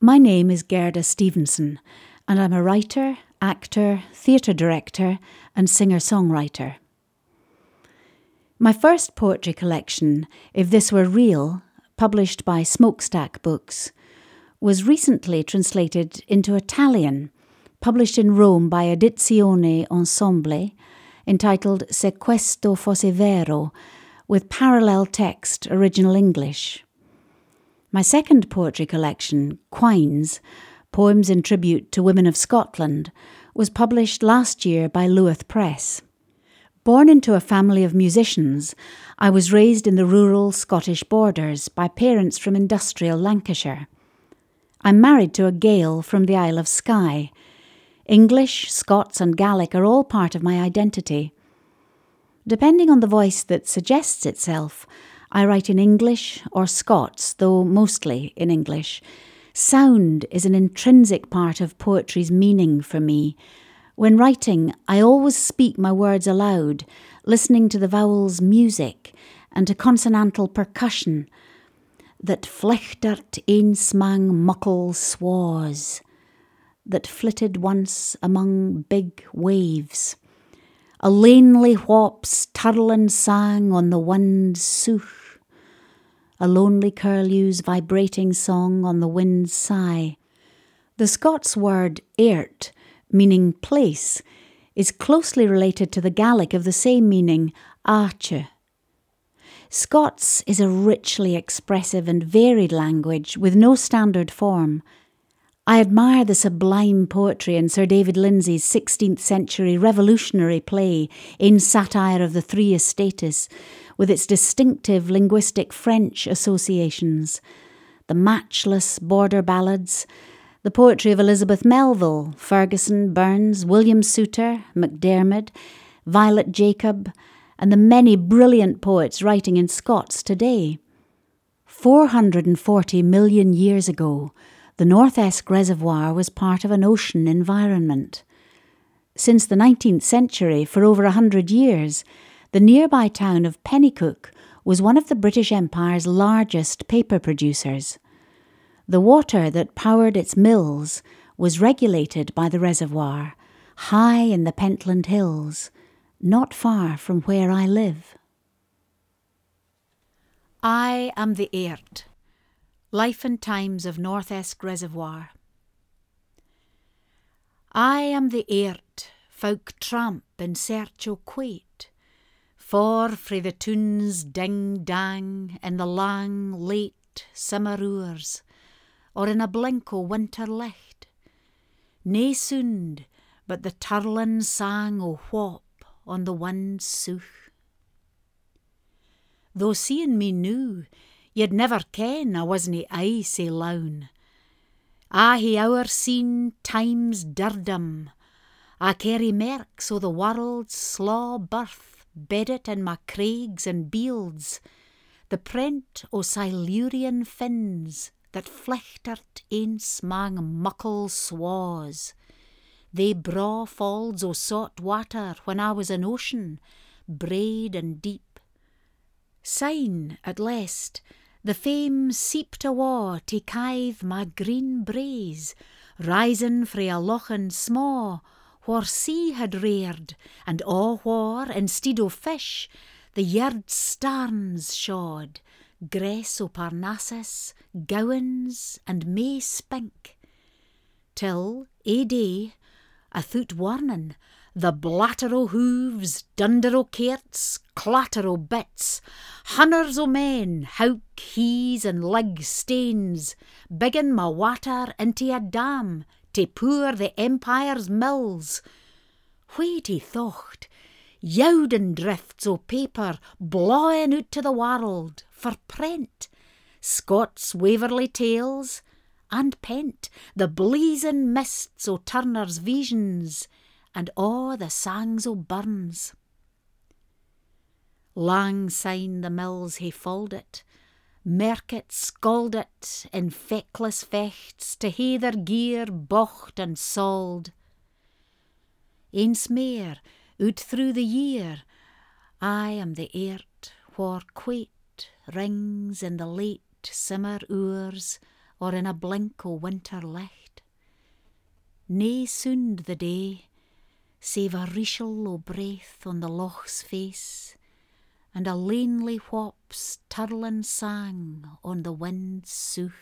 My name is Gerda Stevenson, and I'm a writer, actor, theatre director, and singer songwriter. My first poetry collection, If This Were Real, published by Smokestack Books, was recently translated into Italian, published in Rome by Edizioni Ensemble, entitled Se questo fosse vero, with parallel text, original English. My second poetry collection, Quines, Poems in Tribute to Women of Scotland, was published last year by Luath Press. Born into a family of musicians, I was raised in the rural Scottish borders by parents from industrial Lancashire. I'm married to a Gael from the Isle of Skye. English, Scots, and Gaelic are all part of my identity. Depending on the voice that suggests itself, I write in English or Scots, though mostly in English. Sound is an intrinsic part of poetry's meaning for me, when writing, I always speak my words aloud, listening to the vowels music and to consonantal percussion that flechtert eensmang muckle swaws, that flitted once among big waves. A lanely whop's turlin sang on the wind's souch, a lonely curlew's vibrating song on the wind's sigh. The Scots word airt meaning place, is closely related to the Gaelic of the same meaning, arche. Scots is a richly expressive and varied language with no standard form. I admire the sublime poetry in Sir David Lindsay's 16th century revolutionary play, Ane Satire of the Three Estates, with its distinctive linguistic French associations, the matchless border ballads, the poetry of Elizabeth Melville, Fergusson, Burns, William Soutar, MacDiarmid, Violet Jacob, and the many brilliant poets writing in Scots today. 440 million years ago, the North Esk Reservoir was part of an ocean environment. Since the 19th century, for over a hundred years, the nearby town of Penicuik was one of the British Empire's largest paper producers. The water that powered its mills was regulated by the reservoir, high in the Pentland Hills, not far from where I live. I am the Airt, Life and Times of North Esk Reservoir. I am the Airt, folk tramp in search o' quait, for frae the tunes ding dang in the lang, late summer hours, or in a blink o' winter licht. Nae sound but the turlin sang o' whop on the wind's souch. Though seeing me noo, ye'd never ken I wasna aye sae lown. I ah, hae ower seen time's dirdum. I carry merks o' the world's slaw birth bedded in my craigs and beelds, the print o' Silurian fins that flechtert eens mang muckle swaws. They braw falls o' salt water when I was an ocean, braid and deep. Syne, at last, the fame seeped awa to kythe my green braes, rising frae a lochen sma, whar sea had reared, and a whar, instead o' fish, the yard starns shawed, Gress o' Parnassus, gowans, and May spink, till, ae day, a thoot warnin', the blatter o' hooves, dunder o' cairts, clatter o' bits, hunners o' men, howk, hees, and leg stains, biggin my water into a dam to pour the Empire's mills. Whae he thocht, Youden drifts o' paper blawing out to the warld for print, Scots Waverley tales, and pent the blazing mists o' Turner's visions, and a' the sangs o' Burns. Lang syne the mills it, merk it, scald it, in feckless fechts to hae their gear bocht and sald. Eens meer, out through the year, I am the airt whar quait rings in the late summer hours or in a blink o' winter licht. Nae soond the day, save a reechel o' breath on the loch's face, and a lanely whop's turlin sang on the wind's souch.